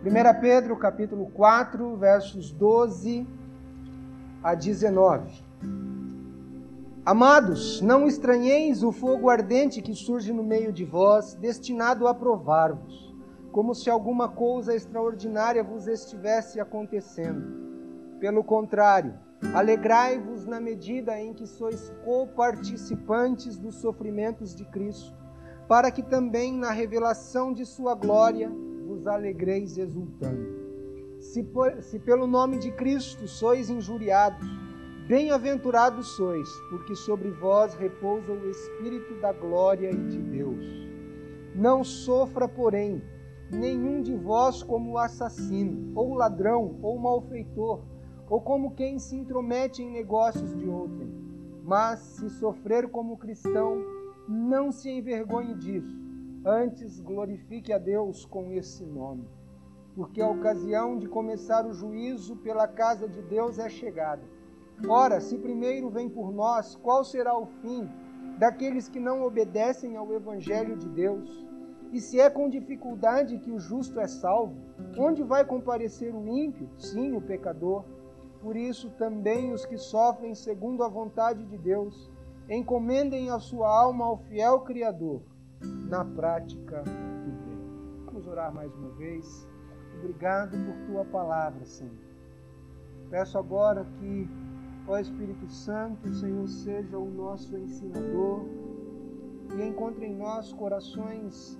1 Pedro capítulo 4, versos 12 a 19. Amados, não estranheis o fogo ardente que surge no meio de vós, destinado a provar-vos, como se alguma coisa extraordinária vos estivesse acontecendo. Pelo contrário, alegrai-vos na medida em que sois coparticipantes dos sofrimentos de Cristo, para que também na revelação de sua glória alegreis exultando. Se, por, se pelo nome de Cristo sois injuriados, bem-aventurados sois, porque sobre vós repousa o Espírito da glória e de Deus. Não sofra, porém, nenhum de vós como assassino, ou ladrão, ou malfeitor, ou como quem se intromete em negócios de outrem. Mas, se sofrer como cristão, não se envergonhe disso Antes glorifique a Deus com esse nome, porque a ocasião de começar o juízo pela casa de Deus é chegada. Ora, se primeiro vem por nós, qual será o fim daqueles que não obedecem ao Evangelho de Deus? E se é com dificuldade que o justo é salvo, onde vai comparecer o ímpio? Sim, o pecador. Por isso, também os que sofrem segundo a vontade de Deus, encomendem a sua alma ao fiel Criador na prática do bem. Vamos orar mais uma vez. Obrigado por tua palavra, Senhor. Peço agora que, ó Espírito Santo, o Senhor seja o nosso ensinador e encontre em nós corações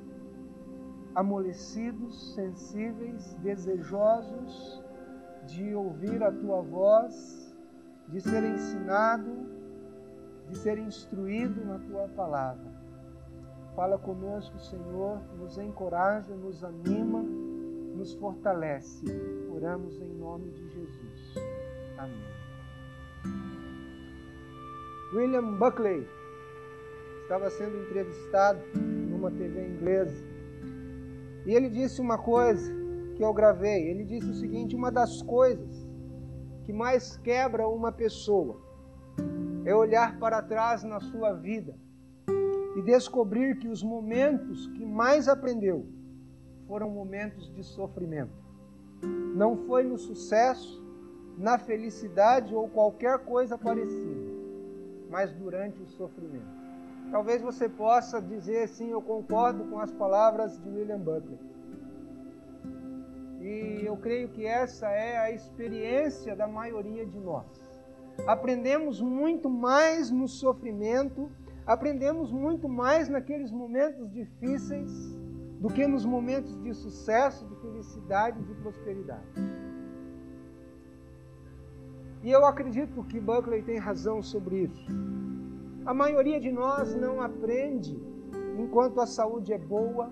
amolecidos, sensíveis, desejosos de ouvir a tua voz, de ser ensinado, de ser instruído na tua palavra. Fala conosco, Senhor, nos encoraja, nos anima, nos fortalece. Oramos em nome de Jesus. Amém. William Buckley estava sendo entrevistado numa TV inglesa e ele disse uma coisa que eu gravei. Ele disse o seguinte: uma das coisas que mais quebra uma pessoa é olhar para trás na sua vida e descobrir que os momentos que mais aprendeu foram momentos de sofrimento. Não foi no sucesso, na felicidade ou qualquer coisa parecida, mas durante o sofrimento. Talvez você possa dizer assim: Eu concordo com as palavras de William Butler. E eu creio que essa é a experiência da maioria de nós. Aprendemos muito mais no sofrimento aprendemos muito mais naqueles momentos difíceis do que nos momentos de sucesso, de felicidade, de prosperidade. E eu acredito que Buckley tem razão sobre isso. A maioria de nós não aprende enquanto a saúde é boa,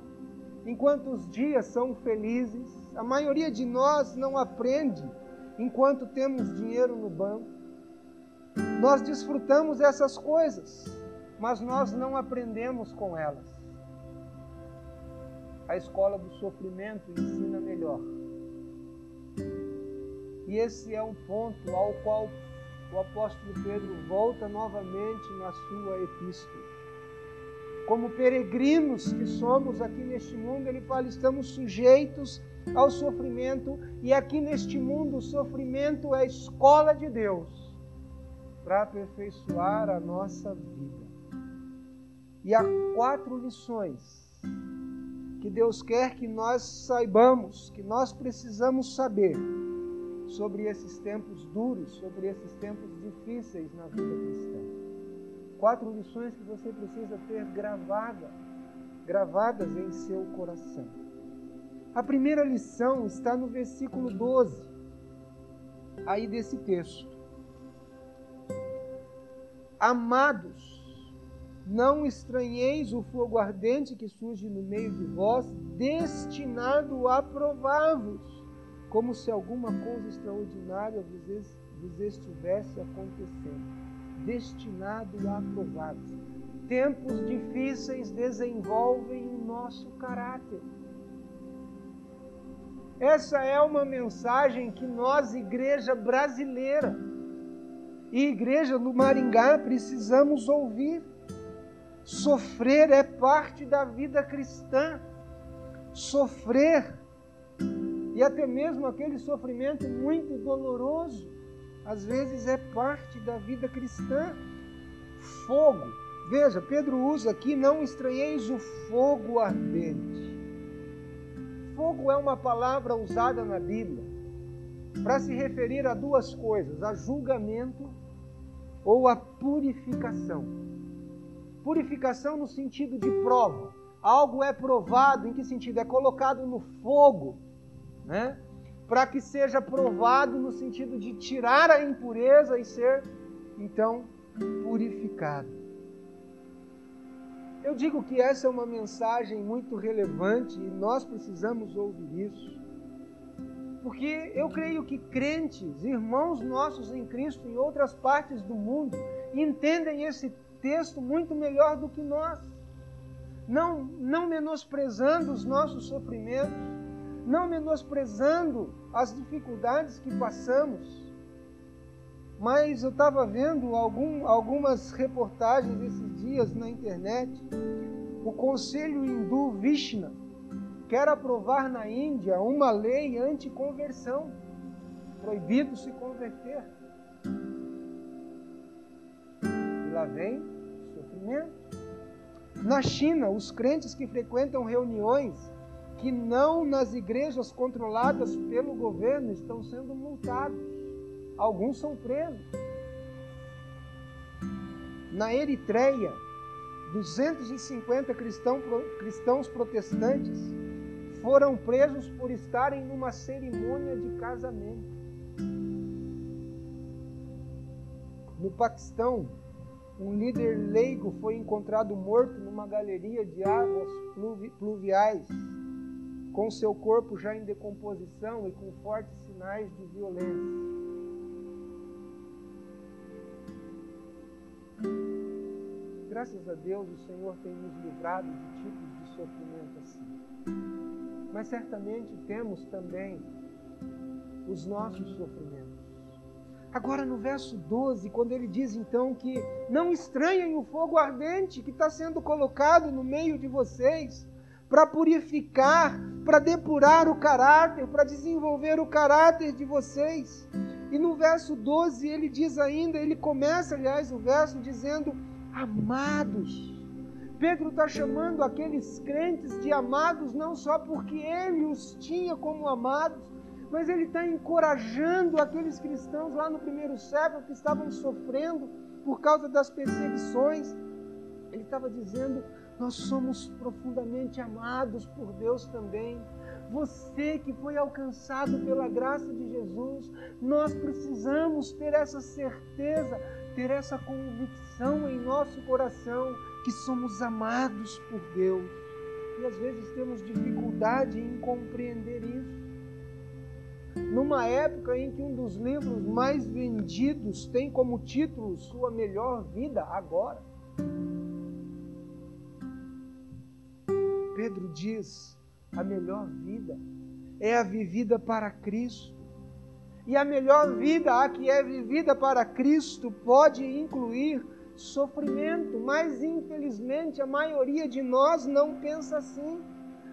enquanto os dias são felizes. A maioria de nós não aprende enquanto temos dinheiro no banco. Nós desfrutamos essas coisas mas nós não aprendemos com elas. A escola do sofrimento ensina melhor. E esse é um ponto ao qual o apóstolo Pedro volta novamente na sua epístola. Como peregrinos que somos aqui neste mundo, ele fala: estamos sujeitos ao sofrimento, e aqui neste mundo o sofrimento é a escola de Deus para aperfeiçoar a nossa vida. E há quatro lições que Deus quer que nós saibamos, que nós precisamos saber sobre esses tempos duros, sobre esses tempos difíceis na vida cristã. Quatro lições que você precisa ter gravada, gravadas em seu coração. A primeira lição está no versículo 12, aí desse texto. Amados, não estranheis o fogo ardente que surge no meio de vós, destinado a provar-vos, como se alguma coisa extraordinária vos estivesse acontecendo. Destinado a provar-vos. Tempos difíceis desenvolvem o nosso caráter. Essa é uma mensagem que nós, igreja brasileira e igreja do Maringá, precisamos ouvir. Sofrer é parte da vida cristã. Sofrer e até mesmo aquele sofrimento muito doloroso, às vezes é parte da vida cristã. Fogo. Veja, Pedro usa aqui: não estranheis o fogo ardente. Fogo é uma palavra usada na Bíblia para se referir a duas coisas: a julgamento ou a purificação. Purificação no sentido de prova. Algo é provado, em que sentido? É colocado no fogo né? Para que seja provado no sentido de tirar a impureza e ser então purificado. Eu digo que essa é uma mensagem muito relevante e nós precisamos ouvir isso. Porque eu creio que crentes, irmãos nossos em Cristo em outras partes do mundo, entendem esse texto muito melhor do que nós. Não, não menosprezando os nossos sofrimentos, não menosprezando as dificuldades que passamos. Mas eu estava vendo algum, algumas reportagens esses dias na internet. O Conselho Hindu Vishna quer aprovar na Índia uma lei anti-conversão, proibido se converter. E lá vem sofrimento. Na China, os crentes que frequentam reuniões que não nas igrejas controladas pelo governo estão sendo multados. Alguns são presos. Na Eritreia, 250 cristão, cristãos protestantes foram presos por estarem numa cerimônia de casamento. No Paquistão, um líder leigo foi encontrado morto numa galeria de águas pluviais com seu corpo já em decomposição e com fortes sinais de violência. Graças a Deus o Senhor tem nos livrado de tipos de sofrimento assim. Mas certamente temos também os nossos sofrimentos. Agora no verso 12, quando ele diz então que não estranhem o fogo ardente que está sendo colocado no meio de vocês, para purificar, para depurar o caráter, para desenvolver o caráter de vocês. E no verso 12 ele diz ainda, ele começa, aliás, o verso dizendo: Amados. Pedro está chamando aqueles crentes de amados não só porque ele os tinha como amados, mas ele está encorajando aqueles cristãos lá no primeiro século que estavam sofrendo por causa das perseguições. Ele estava dizendo: nós somos profundamente amados por Deus também. Você que foi alcançado pela graça de Jesus, nós precisamos ter essa certeza, ter essa convicção em nosso coração que somos amados por Deus. E às vezes temos dificuldade em compreender isso. Numa época em que um dos livros mais vendidos tem como título Sua Melhor Vida Agora. Pedro diz: a melhor vida é a vivida para Cristo. E a melhor vida, a que é vivida para Cristo, pode incluir sofrimento, mas infelizmente a maioria de nós não pensa assim.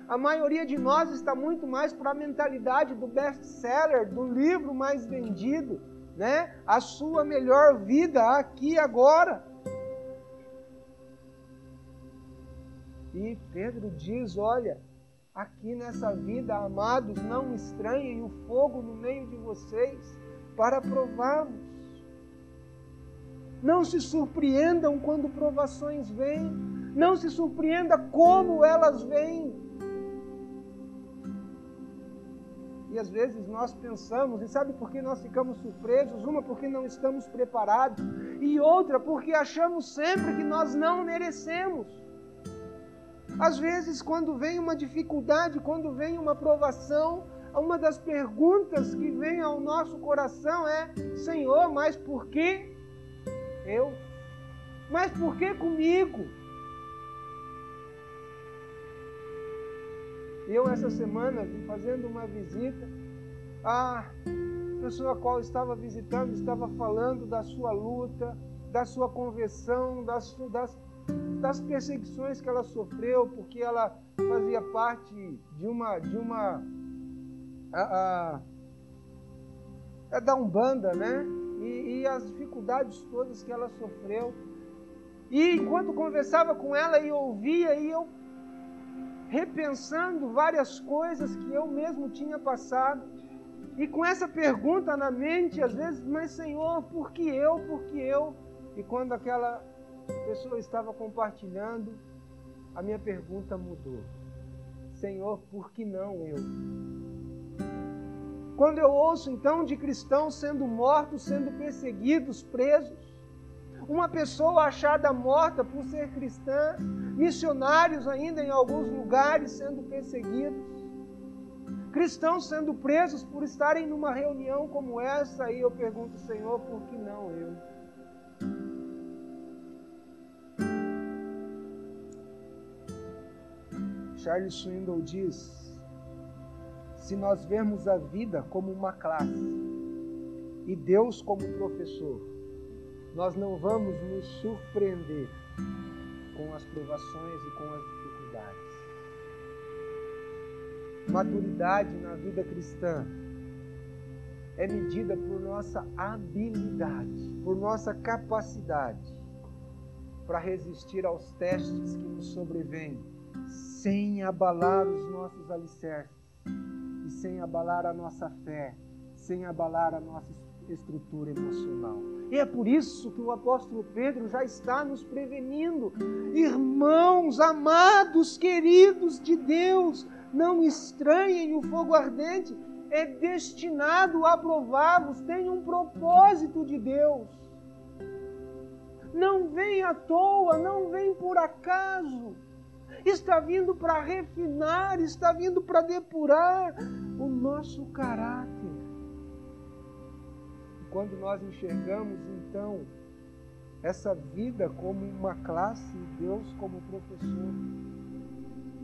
A maioria de nós está muito mais para a mentalidade do best-seller, do livro mais vendido, né? A sua melhor vida aqui agora. E Pedro diz: Olha, aqui nessa vida, amados, não estranhem o fogo no meio de vocês para prová-los. Não se surpreendam quando provações vêm. Não se surpreenda como elas vêm. E às vezes nós pensamos, e sabe por que nós ficamos surpresos? Uma, porque não estamos preparados, e outra, porque achamos sempre que nós não merecemos. Às vezes, quando vem uma dificuldade, quando vem uma provação, uma das perguntas que vem ao nosso coração é: Senhor, mas por que eu? Mas por que comigo? Eu, essa semana, fazendo uma visita, a pessoa a qual estava visitando estava falando da sua luta, da sua conversão, das, das das perseguições que ela sofreu, porque ela fazia parte de uma, de uma a, a, a da Umbanda, né? E, e as dificuldades todas que ela sofreu. E enquanto conversava com ela e ouvia, e eu repensando várias coisas que eu mesmo tinha passado, e com essa pergunta na mente, às vezes, mas Senhor, por que eu, por que eu? E quando aquela pessoa estava compartilhando, a minha pergunta mudou. Senhor, por que não eu? Quando eu ouço então de cristãos sendo mortos, sendo perseguidos, presos, uma pessoa achada morta por ser cristã, missionários ainda em alguns lugares sendo perseguidos, cristãos sendo presos por estarem numa reunião como essa, aí eu pergunto, Senhor, por que não eu? Charles Swindoll diz: se nós vermos a vida como uma classe e Deus como professor, nós não vamos nos surpreender com as provações e com as dificuldades. Maturidade na vida cristã é medida por nossa habilidade, por nossa capacidade para resistir aos testes que nos sobrevêm, sem abalar os nossos alicerces e sem abalar a nossa fé, sem abalar a nossa estrutura emocional. E é por isso que o apóstolo Pedro já está nos prevenindo. Irmãos, amados, queridos de Deus, não estranhem o fogo ardente, é destinado a provar-vos, tem um propósito de Deus. Não vem à toa, não vem por acaso está vindo para refinar, está vindo para depurar o nosso caráter. Quando nós enxergamos então essa vida como uma classe e Deus como professor,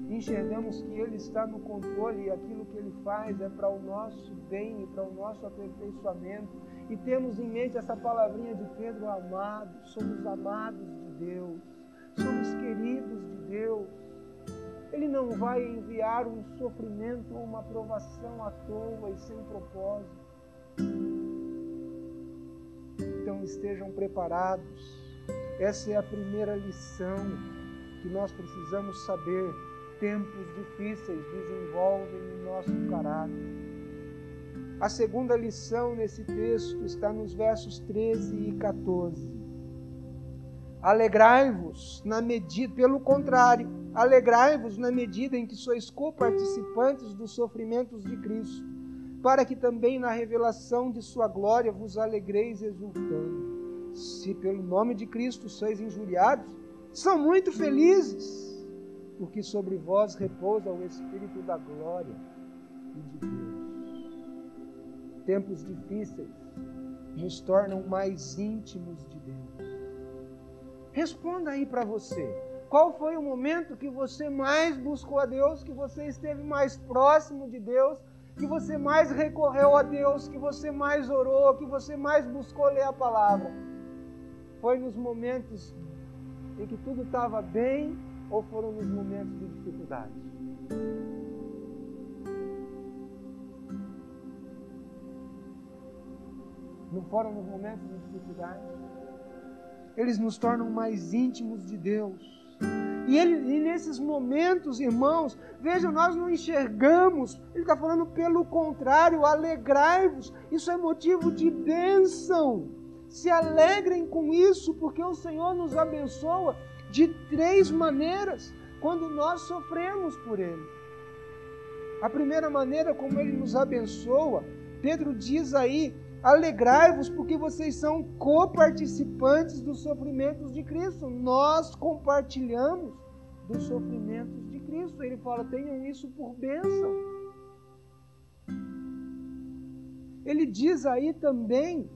enxergamos que Ele está no controle e aquilo que Ele faz é para o nosso bem e para o nosso aperfeiçoamento. E temos em mente essa palavrinha de Pedro, amado, somos amados de Deus, somos queridos de Deus. Ele não vai enviar um sofrimento ou uma provação à toa e sem propósito. Estejam preparados. Essa é a primeira lição que nós precisamos saber. Tempos difíceis desenvolvem o nosso caráter. A segunda lição nesse texto está nos versos 13 e 14. Alegrai-vos na medida, pelo contrário, Alegrai-vos na medida em que sois coparticipantes dos sofrimentos de Cristo, para que também na revelação de Sua glória vos alegreis exultando. Se pelo nome de Cristo sois injuriados, são muito felizes, porque sobre vós repousa o Espírito da glória e de Deus. Tempos difíceis nos tornam mais íntimos de Deus. Responda aí para você. Qual foi o momento que você mais buscou a Deus, que você esteve mais próximo de Deus, que você mais recorreu a Deus, que você mais orou, que você mais buscou ler a palavra? Foi nos momentos em que tudo estava bem ou foram nos momentos de dificuldade? Não foram nos momentos de dificuldade? Eles nos tornam mais íntimos de Deus. E, ele, e nesses momentos, irmãos, vejam, nós não enxergamos. Ele está falando pelo contrário, alegrai-vos. Isso é motivo de bênção. Se alegrem com isso, porque o Senhor nos abençoa de três maneiras quando nós sofremos por Ele. A primeira maneira como Ele nos abençoa, Pedro diz aí Alegrai-vos porque vocês são coparticipantes dos sofrimentos de Cristo. Nós compartilhamos dos sofrimentos de Cristo. Ele fala: tenham isso por bênção. Ele diz aí também,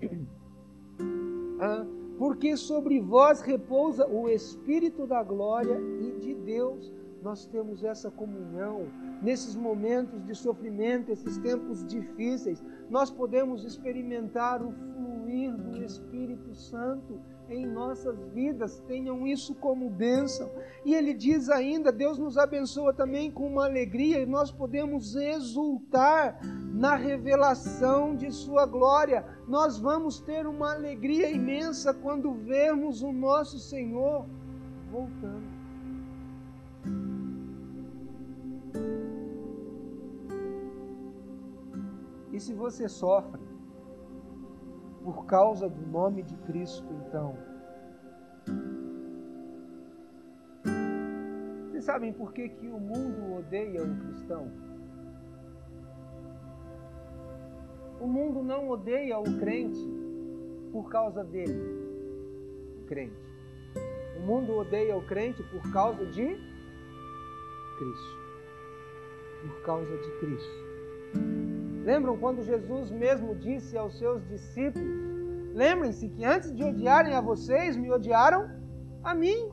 ah, porque sobre vós repousa o Espírito da glória e de Deus. Nós temos essa comunhão nesses momentos de sofrimento, esses tempos difíceis nós podemos experimentar o fluir do Espírito Santo em nossas vidas tenham isso como bênção. E ele diz ainda: Deus nos abençoa também com uma alegria e nós podemos exultar na revelação de Sua glória. Nós vamos ter uma alegria imensa quando vermos o nosso Senhor voltando. E se você sofre, por causa do nome de Cristo, então. Vocês sabem por que, que o mundo odeia o cristão? O mundo não odeia o crente por causa dele, o crente. O mundo odeia o crente por causa de Cristo. Por causa de Cristo. Lembram quando Jesus mesmo disse aos seus discípulos: Lembrem-se que antes de odiarem a vocês, me odiaram a mim.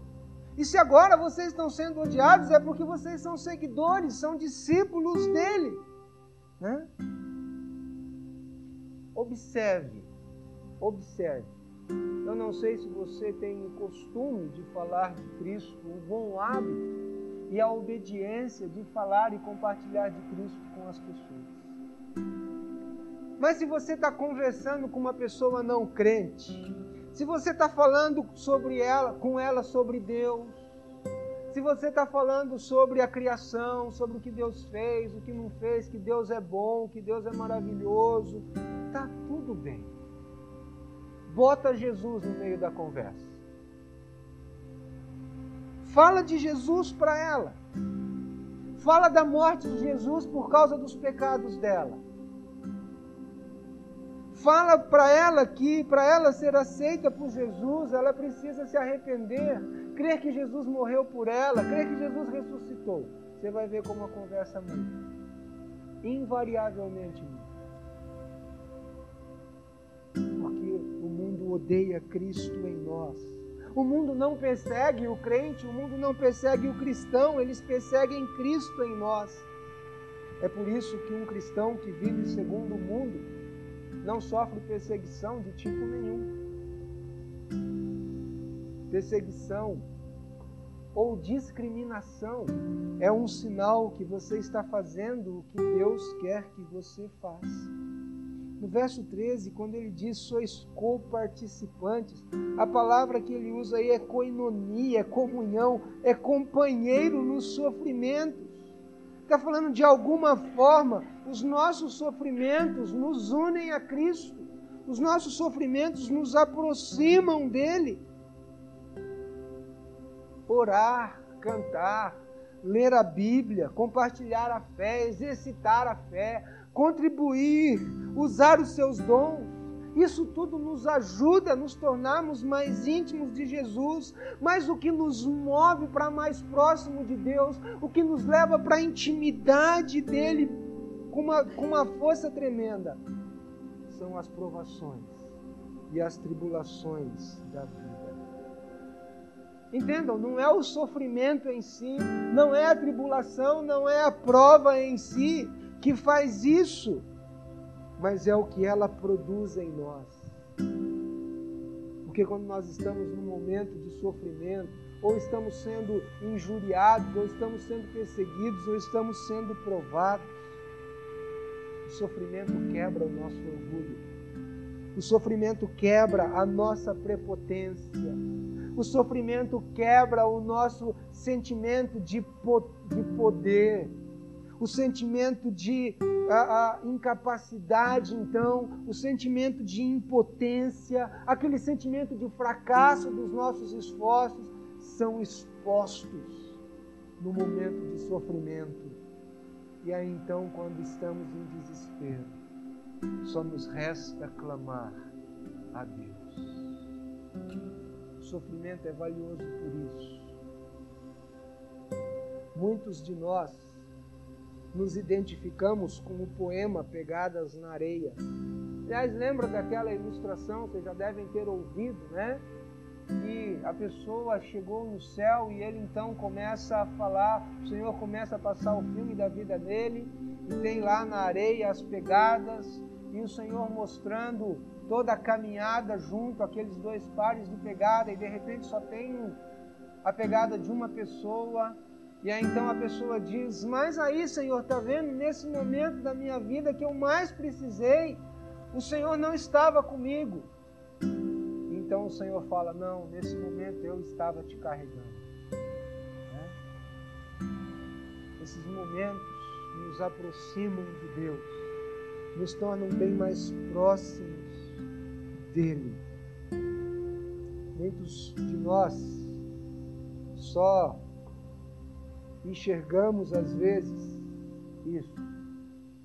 E se agora vocês estão sendo odiados, é porque vocês são seguidores, são discípulos dele. Né? Observe, observe. Eu não sei se você tem o costume de falar de Cristo, o bom hábito e a obediência de falar e compartilhar de Cristo com as pessoas. Mas se você está conversando com uma pessoa não crente, se você está falando sobre ela, com ela sobre Deus, se você está falando sobre a criação, sobre o que Deus fez, o que não fez, que Deus é bom, que Deus é maravilhoso, tá tudo bem. Bota Jesus no meio da conversa. Fala de Jesus para ela. Fala da morte de Jesus por causa dos pecados dela fala para ela que para ela ser aceita por Jesus, ela precisa se arrepender, crer que Jesus morreu por ela, crer que Jesus ressuscitou. Você vai ver como a conversa muda. Invariavelmente muda. Porque o mundo odeia Cristo em nós. O mundo não persegue o crente, o mundo não persegue o cristão, eles perseguem Cristo em nós. É por isso que um cristão que vive segundo o mundo não sofre perseguição de tipo nenhum. Perseguição ou discriminação é um sinal que você está fazendo o que Deus quer que você faça. No verso 13, quando ele diz sois coparticipantes, a palavra que ele usa aí é coinonia, é comunhão, é companheiro no sofrimento. Está falando de alguma forma, os nossos sofrimentos nos unem a Cristo, os nossos sofrimentos nos aproximam dele. Orar, cantar, ler a Bíblia, compartilhar a fé, exercitar a fé, contribuir, usar os seus dons isso tudo nos ajuda a nos tornarmos mais íntimos de Jesus, mas o que nos move para mais próximo de Deus, o que nos leva para a intimidade dele com uma, com uma força tremenda, são as provações e as tribulações da vida. Entendam, não é o sofrimento em si, não é a tribulação, não é a prova em si que faz isso mas é o que ela produz em nós. Porque quando nós estamos num momento de sofrimento, ou estamos sendo injuriados, ou estamos sendo perseguidos, ou estamos sendo provados, o sofrimento quebra o nosso orgulho. O sofrimento quebra a nossa prepotência. O sofrimento quebra o nosso sentimento de, poder o sentimento de a, a incapacidade, então, o sentimento de impotência, aquele sentimento de fracasso dos nossos esforços, são expostos no momento de sofrimento. E aí então, quando estamos em desespero, só nos resta clamar a Deus. O sofrimento é valioso por isso. Muitos de nós nos identificamos com o poema Pegadas na Areia. Aliás, lembra daquela ilustração, vocês já devem ter ouvido, né? Que a pessoa chegou no céu e ele então começa a falar, o Senhor começa a passar o filme da vida dele, e tem lá na areia as pegadas, e o Senhor mostrando toda a caminhada junto, aqueles dois pares de pegada, e de repente só tem a pegada de uma pessoa. E aí então a pessoa diz: Mas aí, Senhor, está vendo? Nesse momento da minha vida que eu mais precisei, o Senhor não estava comigo. Então o Senhor fala: Não, nesse momento eu estava te carregando. Né? Esses momentos nos aproximam de Deus, nos tornam bem mais próximos dele. Muitos de nós só enxergamos às vezes isso.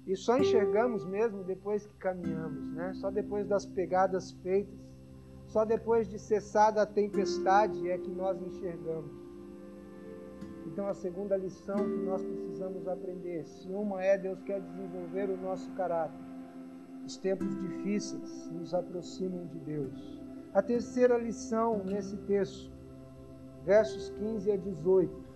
E só enxergamos mesmo depois que caminhamos, né? Só depois das pegadas feitas só depois de cessada a tempestade é que nós enxergamos. Então, a segunda lição que nós precisamos aprender, se uma é Deus quer desenvolver o nosso caráter. Os tempos difíceis nos aproximam de Deus. A terceira lição nesse texto, versos 15 a 18.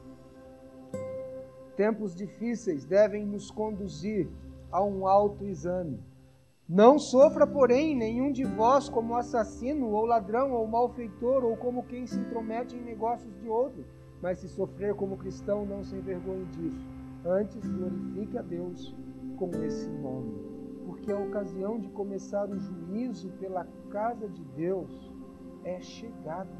Tempos difíceis devem nos conduzir a um autoexame. Não sofra, porém, nenhum de vós como assassino, ou ladrão, ou malfeitor, ou como quem se intromete em negócios de outro. Mas se sofrer como cristão, não se envergonhe disso. Antes, glorifique a Deus com esse nome. Porque a ocasião de começar o juízo pela casa de Deus é chegada.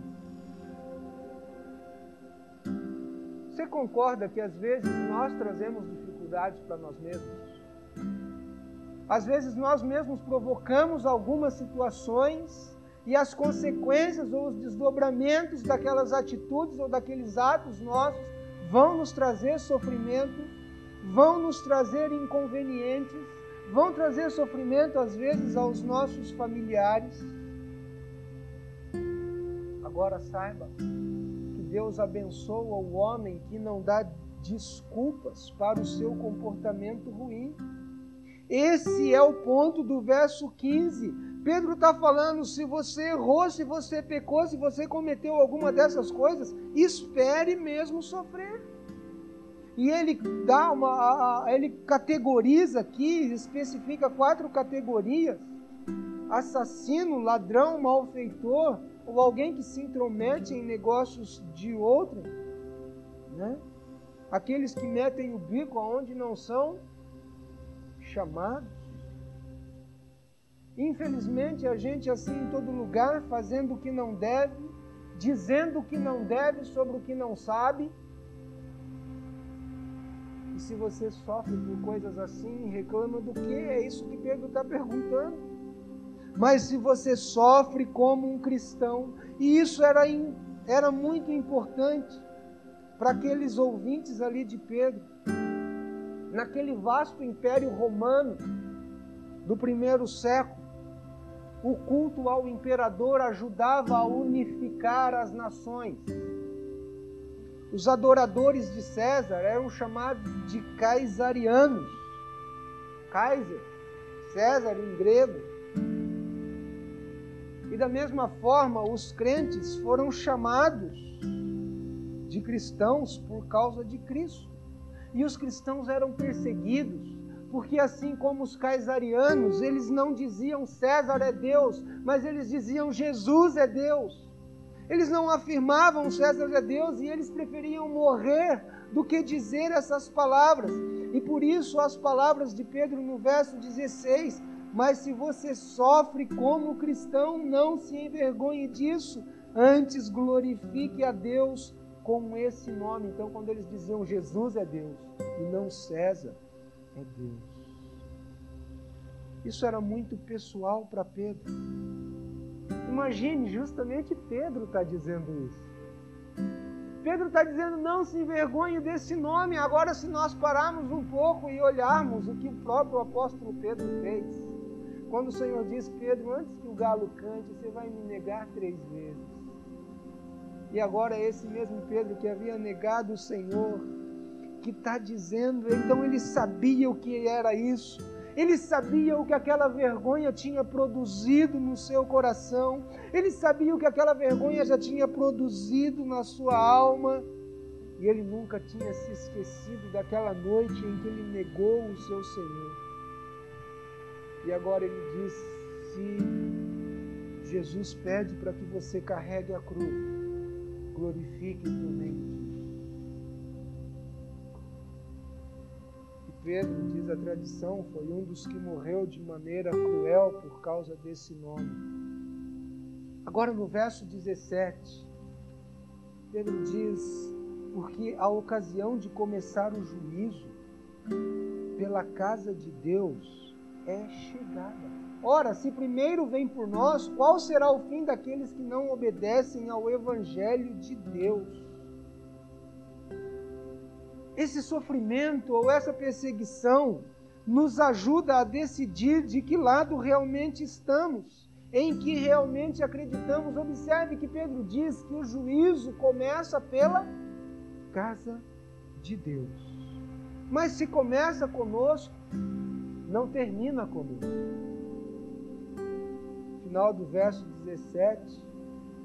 Concorda que às vezes nós trazemos dificuldades para nós mesmos? Às vezes nós mesmos provocamos algumas situações e as consequências ou os desdobramentos daquelas atitudes ou daqueles atos nossos vão nos trazer sofrimento, vão nos trazer inconvenientes, vão trazer sofrimento às vezes aos nossos familiares. Agora saiba Deus abençoa o homem que não dá desculpas para o seu comportamento ruim. Esse é o ponto do verso 15. Pedro está falando: se você errou, se você pecou, se você cometeu alguma dessas coisas, espere mesmo sofrer. E ele dá uma, ele categoriza aqui, especifica quatro categorias: assassino, ladrão, malfeitor, ou alguém que se intromete em negócios de outro, né? Aqueles que metem o bico aonde não são chamados. Infelizmente, a gente assim em todo lugar, fazendo o que não deve, dizendo o que não deve sobre o que não sabe. E se você sofre por coisas assim, reclama do que? É isso que Pedro está perguntando. Mas se você sofre como um cristão, e isso era, era muito importante para aqueles ouvintes ali de Pedro, naquele vasto império romano do primeiro século, o culto ao imperador ajudava a unificar as nações. Os adoradores de César eram chamados de caesarianos. Kaiser, César em grego. E da mesma forma, os crentes foram chamados de cristãos por causa de Cristo. E os cristãos eram perseguidos, porque assim como os caesarianos, eles não diziam César é Deus, mas eles diziam Jesus é Deus. Eles não afirmavam César é Deus e eles preferiam morrer do que dizer essas palavras. E por isso as palavras de Pedro no verso 16: Mas se você sofre como cristão, não se envergonhe disso, antes glorifique a Deus com esse nome. Então, quando eles diziam Jesus é Deus e não César é Deus. Isso era muito pessoal para Pedro. Imagine, justamente Pedro está dizendo isso. Pedro está dizendo: não se envergonhe desse nome. Agora, se nós pararmos um pouco e olharmos o que o próprio apóstolo Pedro fez, quando o Senhor diz: Pedro, antes que o galo cante, você vai me negar três vezes. E agora esse mesmo Pedro que havia negado o Senhor, que está dizendo, então ele sabia o que era isso. Ele sabia o que aquela vergonha tinha produzido no seu coração. Ele sabia o que aquela vergonha já tinha produzido na sua alma. E ele nunca tinha se esquecido daquela noite em que ele negou o seu Senhor. E agora ele diz: se Jesus pede para que você carregue a cruz, glorifique meio disso. E Pedro, diz a tradição, foi um dos que morreu de maneira cruel por causa desse nome. Agora no verso 17, Pedro diz: Porque a ocasião de começar o juízo pela casa de Deus é chegada. Ora, se primeiro vem por nós, qual será o fim daqueles que não obedecem ao Evangelho de Deus? Esse sofrimento ou essa perseguição nos ajuda a decidir de que lado realmente estamos, em que realmente acreditamos. Observe que Pedro diz que o juízo começa pela casa de Deus. Mas se começa conosco, não termina conosco final do verso 17,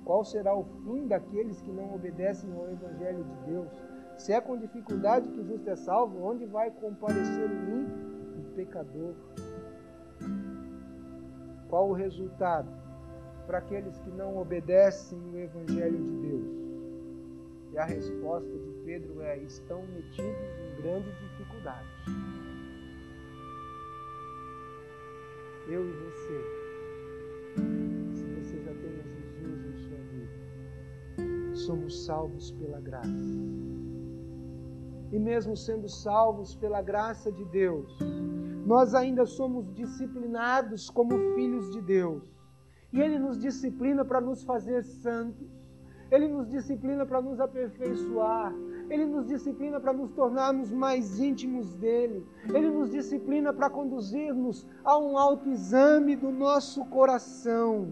qual será o fim daqueles que não obedecem ao Evangelho de Deus? Se é com dificuldade que o justo é salvo, onde vai comparecer o ímpio, o pecador? Qual o resultado para aqueles que não obedecem o Evangelho de Deus? E a resposta de Pedro é: estão metidos em grandes dificuldades. Eu e você se você já tem Jesus na sua vida, somos salvos pela graça. E mesmo sendo salvos pela graça de Deus, nós ainda somos disciplinados como filhos de Deus. E Ele nos disciplina para nos fazer santos. Ele nos disciplina para nos aperfeiçoar. Ele nos disciplina para nos tornarmos mais íntimos dele. Ele nos disciplina para conduzir-nos a um autoexame do nosso coração.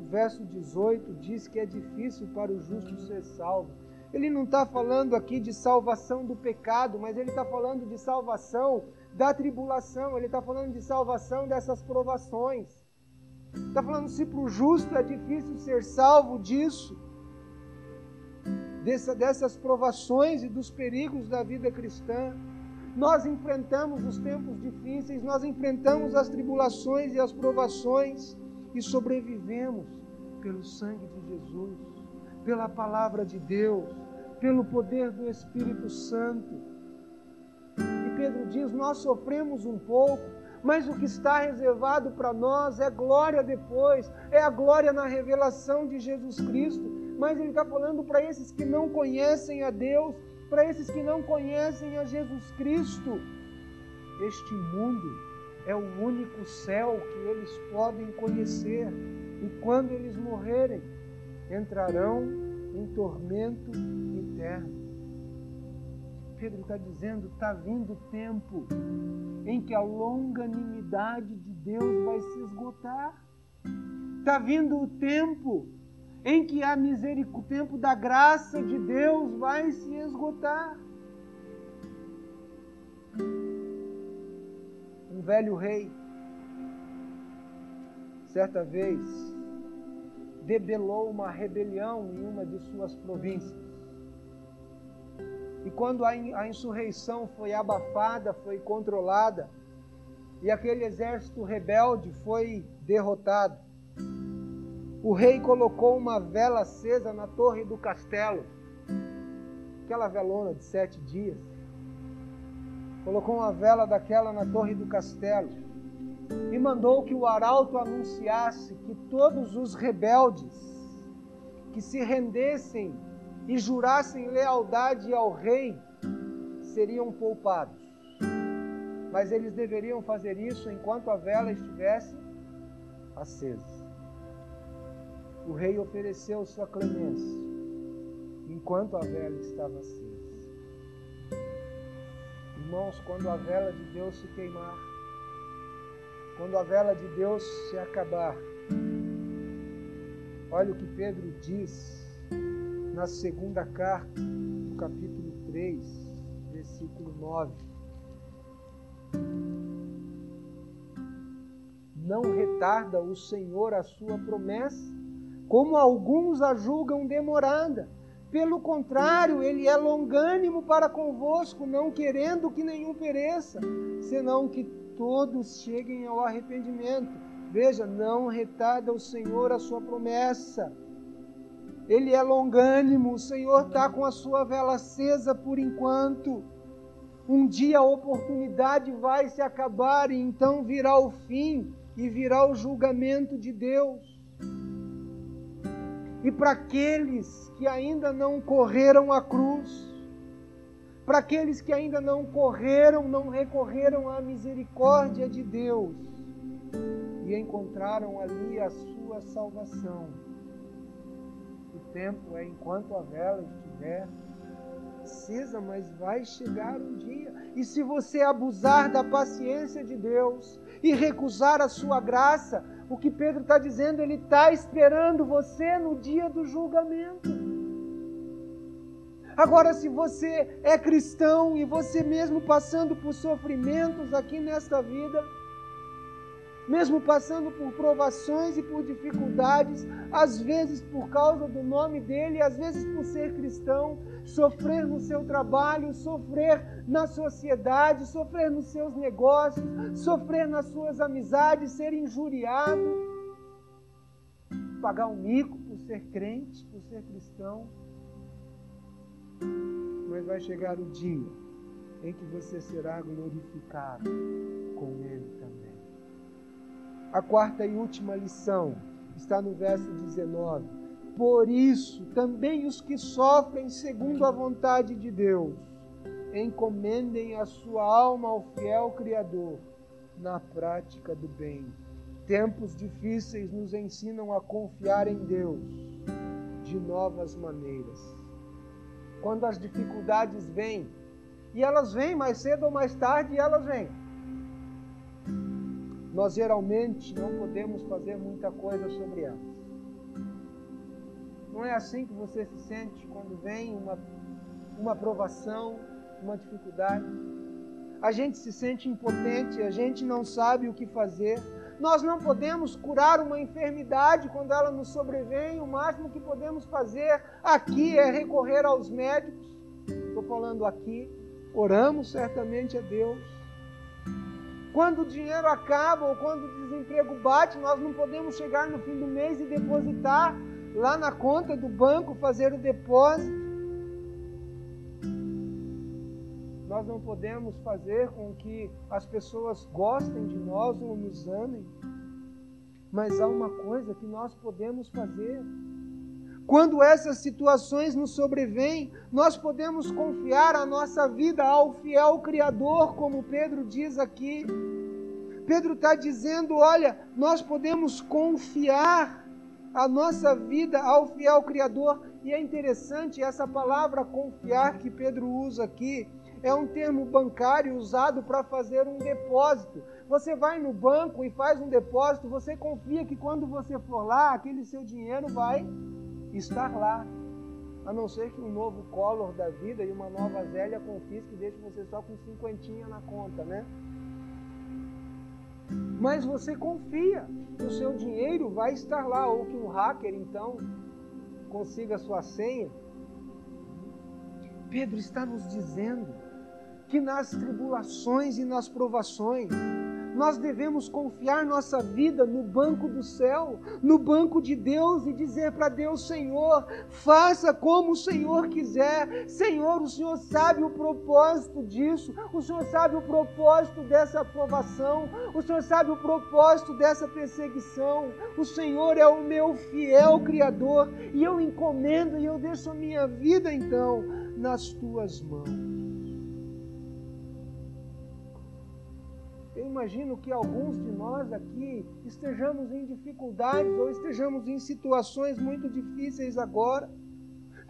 O verso 18 diz que é difícil para o justo ser salvo. Ele não está falando aqui de salvação do pecado, mas ele está falando de salvação da tribulação, ele está falando de salvação dessas provações. Está falando se para o justo é difícil ser salvo disso dessa, dessas provações e dos perigos da vida cristã. Nós enfrentamos os tempos difíceis, nós enfrentamos as tribulações e as provações e sobrevivemos pelo sangue de Jesus, pela palavra de Deus, pelo poder do Espírito Santo. E Pedro diz: Nós sofremos um pouco, mas o que está reservado para nós é glória depois, é a glória na revelação de Jesus Cristo mas ele está falando para esses que não conhecem a Deus, para esses que não conhecem a Jesus Cristo. Este mundo é o único céu que eles podem conhecer, e quando eles morrerem, entrarão em tormento eterno. Pedro está dizendo: está vindo o tempo em que a longanimidade de Deus vai se esgotar. Está vindo o tempo em que a misericórdia, o tempo da graça de Deus vai se esgotar. Um velho rei, certa vez, debelou uma rebelião em uma de suas províncias. E quando a insurreição foi abafada, foi controlada, e aquele exército rebelde foi derrotado, o rei colocou uma vela acesa na torre do castelo, aquela velona de sete dias. Colocou uma vela daquela na torre do castelo e mandou que o arauto anunciasse que todos os rebeldes que se rendessem e jurassem lealdade ao rei seriam poupados. Mas eles deveriam fazer isso enquanto a vela estivesse acesa o rei ofereceu sua clemência enquanto a vela estava acesa. Irmãos, quando a vela de Deus se queimar, quando a vela de Deus se acabar, olha o que Pedro diz na segunda carta, no capítulo 3, versículo 9. Não retarda o Senhor a sua promessa, como alguns a julgam demorada. Pelo contrário, ele é longânimo para convosco, não querendo que nenhum pereça, senão que todos cheguem ao arrependimento. Veja, não retarda o Senhor a sua promessa. Ele é longânimo, o Senhor está com a sua vela acesa por enquanto. Um dia a oportunidade vai se acabar e então virá o fim e virá o julgamento de Deus. E para aqueles que ainda não correram a cruz, para aqueles que ainda não correram, não recorreram à misericórdia de Deus e encontraram ali a sua salvação. O tempo é enquanto a vela estiver acesa, mas vai chegar um dia. E se você abusar da paciência de Deus e recusar a sua graça, o que Pedro está dizendo, ele está esperando você no dia do julgamento. Agora, se você é cristão e você mesmo passando por sofrimentos aqui nesta vida, mesmo passando por provações e por dificuldades, às vezes por causa do nome dele, às vezes por ser cristão, sofrer no seu trabalho, sofrer na sociedade, sofrer nos seus negócios, sofrer nas suas amizades, ser injuriado, pagar um mico por ser crente, por ser cristão mas vai chegar o dia em que você será glorificado com Ele também. A quarta e última lição está no verso 19. Por isso, também os que sofrem segundo a vontade de Deus, encomendem a sua alma ao fiel Criador na prática do bem. Tempos difíceis nos ensinam a confiar em Deus de novas maneiras quando as dificuldades vêm. E elas vêm mais cedo ou mais tarde, elas vêm. Nós geralmente não podemos fazer muita coisa sobre elas. Não é assim que você se sente quando vem uma, uma provação, uma dificuldade. A gente se sente impotente, a gente não sabe o que fazer. Nós não podemos curar uma enfermidade quando ela nos sobrevém. O máximo que podemos fazer aqui é recorrer aos médicos. Estou falando aqui. Oramos certamente a Deus. Quando o dinheiro acaba ou quando o desemprego bate, nós não podemos chegar no fim do mês e depositar lá na conta do banco, fazer o depósito. Nós não podemos fazer com que as pessoas gostem de nós ou nos amem. Mas há uma coisa que nós podemos fazer. Quando essas situações nos sobrevêm, nós podemos confiar a nossa vida ao fiel Criador, como Pedro diz aqui. Pedro está dizendo: olha, nós podemos confiar a nossa vida ao fiel Criador. E é interessante essa palavra confiar que Pedro usa aqui é um termo bancário usado para fazer um depósito. Você vai no banco e faz um depósito, você confia que quando você for lá, aquele seu dinheiro vai estar lá. A não ser que um novo Collor da vida e uma nova Zélia confisque e deixe você só com cinquentinha na conta, né? Mas você confia que o seu dinheiro vai estar lá, ou que um hacker, então, consiga a sua senha. Pedro está nos dizendo que nas tribulações e nas provações, nós devemos confiar nossa vida no banco do céu, no banco de Deus e dizer para Deus: Senhor, faça como o Senhor quiser. Senhor, o Senhor sabe o propósito disso, o Senhor sabe o propósito dessa aprovação, o Senhor sabe o propósito dessa perseguição. O Senhor é o meu fiel Criador e eu encomendo e eu deixo a minha vida então nas tuas mãos. Imagino que alguns de nós aqui estejamos em dificuldades ou estejamos em situações muito difíceis agora.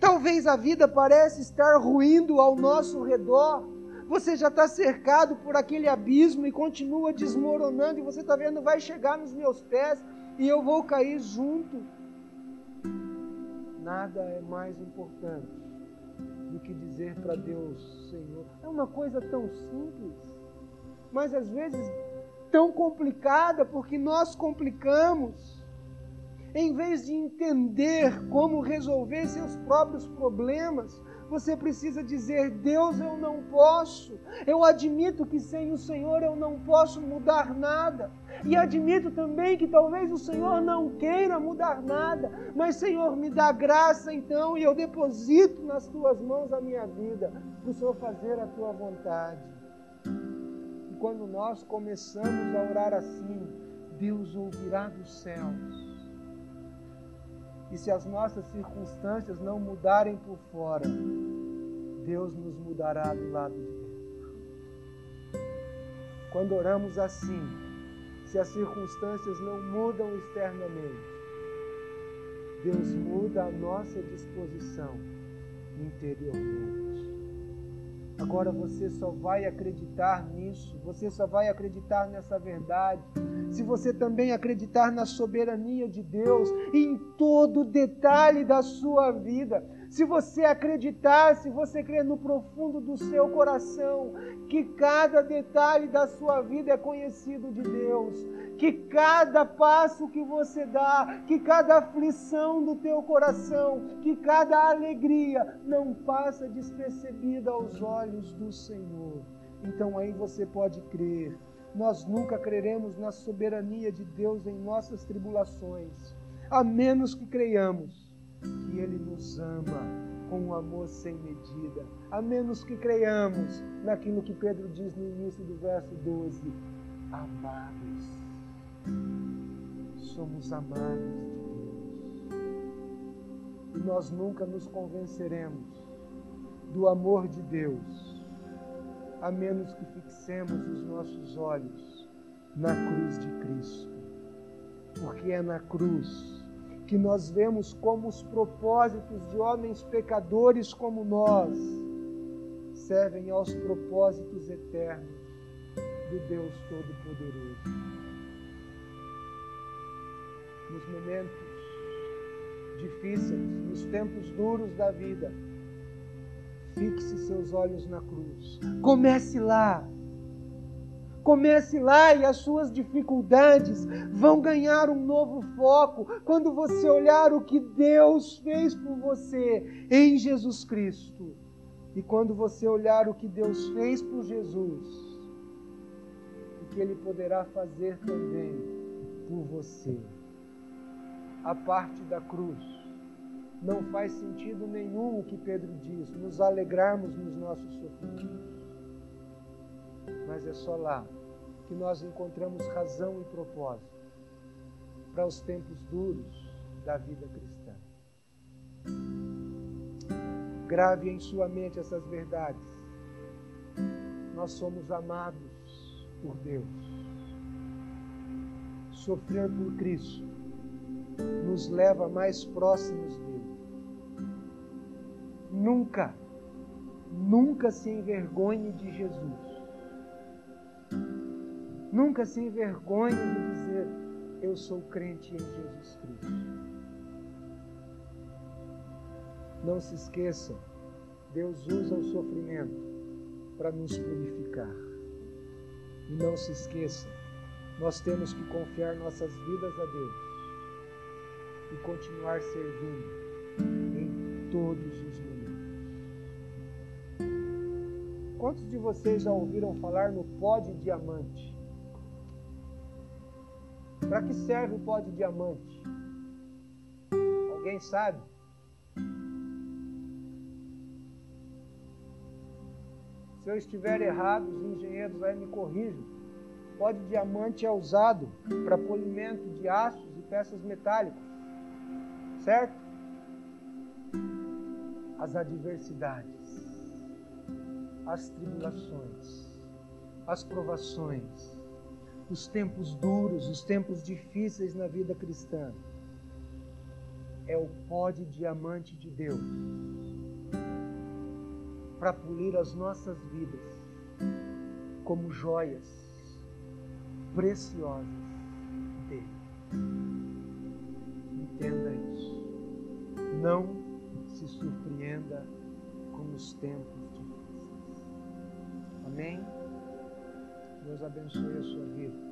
Talvez a vida pareça estar ruindo ao nosso redor. Você já está cercado por aquele abismo e continua desmoronando, e você está vendo, vai chegar nos meus pés e eu vou cair junto. Nada é mais importante do que dizer para Deus, Senhor. É uma coisa tão simples mas às vezes tão complicada porque nós complicamos. Em vez de entender como resolver seus próprios problemas, Você precisa dizer: Deus, eu não posso. Eu admito que sem o Senhor eu não posso mudar nada. E admito também que talvez o Senhor não queira mudar nada. Mas, Senhor, me dá graça então e eu deposito nas tuas mãos a minha vida, para o Senhor fazer a tua vontade. Quando nós começamos a orar assim, Deus ouvirá dos céus e se as nossas circunstâncias não mudarem por fora, Deus nos mudará do lado de dentro. Quando oramos assim, se as circunstâncias não mudam externamente, Deus muda a nossa disposição interiormente. Agora você só vai acreditar nisso, você só vai acreditar nessa verdade, se você também acreditar na soberania de Deus em todo detalhe da sua vida. Se você acreditar, se você crer no profundo do seu coração que cada detalhe da sua vida é conhecido de Deus, que cada passo que você dá, que cada aflição do teu coração, que cada alegria não passa despercebida aos olhos do Senhor. Então aí você pode crer. Nós nunca creremos na soberania de Deus em nossas tribulações, a menos que creiamos que Ele nos ama com um amor sem medida, a menos que creiamos naquilo que Pedro diz no início do verso 12: amados somos amados de Deus. E nós nunca nos convenceremos do amor de Deus, a menos que fixemos os nossos olhos na cruz de Cristo. Porque é na cruz que nós vemos como os propósitos de homens pecadores como nós servem aos propósitos eternos do Deus Todo-Poderoso nos momentos difíceis, nos tempos duros da vida, fixe seus olhos na cruz. Comece lá. Comece lá e as suas dificuldades vão ganhar um novo foco quando você olhar o que Deus fez por você em Jesus Cristo. E quando você olhar o que Deus fez por Jesus, o que Ele poderá fazer também por você a parte da cruz. Não faz sentido nenhum o que Pedro diz, nos alegrarmos nos nossos sofrimentos. Mas é só lá que nós encontramos razão e propósito para os tempos duros da vida cristã. Grave em sua mente essas verdades. Nós somos amados por Deus. Sofrer por Cristo nos leva mais próximos dele. Nunca, nunca se envergonhe de Jesus. Nunca se envergonhe de dizer: Eu sou crente em Jesus Cristo. Não se esqueça, Deus usa o sofrimento para nos purificar. E não se esqueça, nós temos que confiar nossas vidas a Deus e continuar servindo em todos os momentos. Quantos de vocês já ouviram falar no pó de diamante? Para que serve o pó de diamante? Alguém sabe? Se eu estiver errado, os engenheiros aí me corrijam. Pó de diamante é usado para polimento de aços e peças metálicas certo? As adversidades, as tribulações, as provações, os tempos duros, os tempos difíceis na vida cristã. É o pó de diamante de Deus para polir as nossas vidas como joias preciosas dele. Entenda isso. Não se surpreenda com os tempos difíceis. Amém? Deus abençoe a sua vida.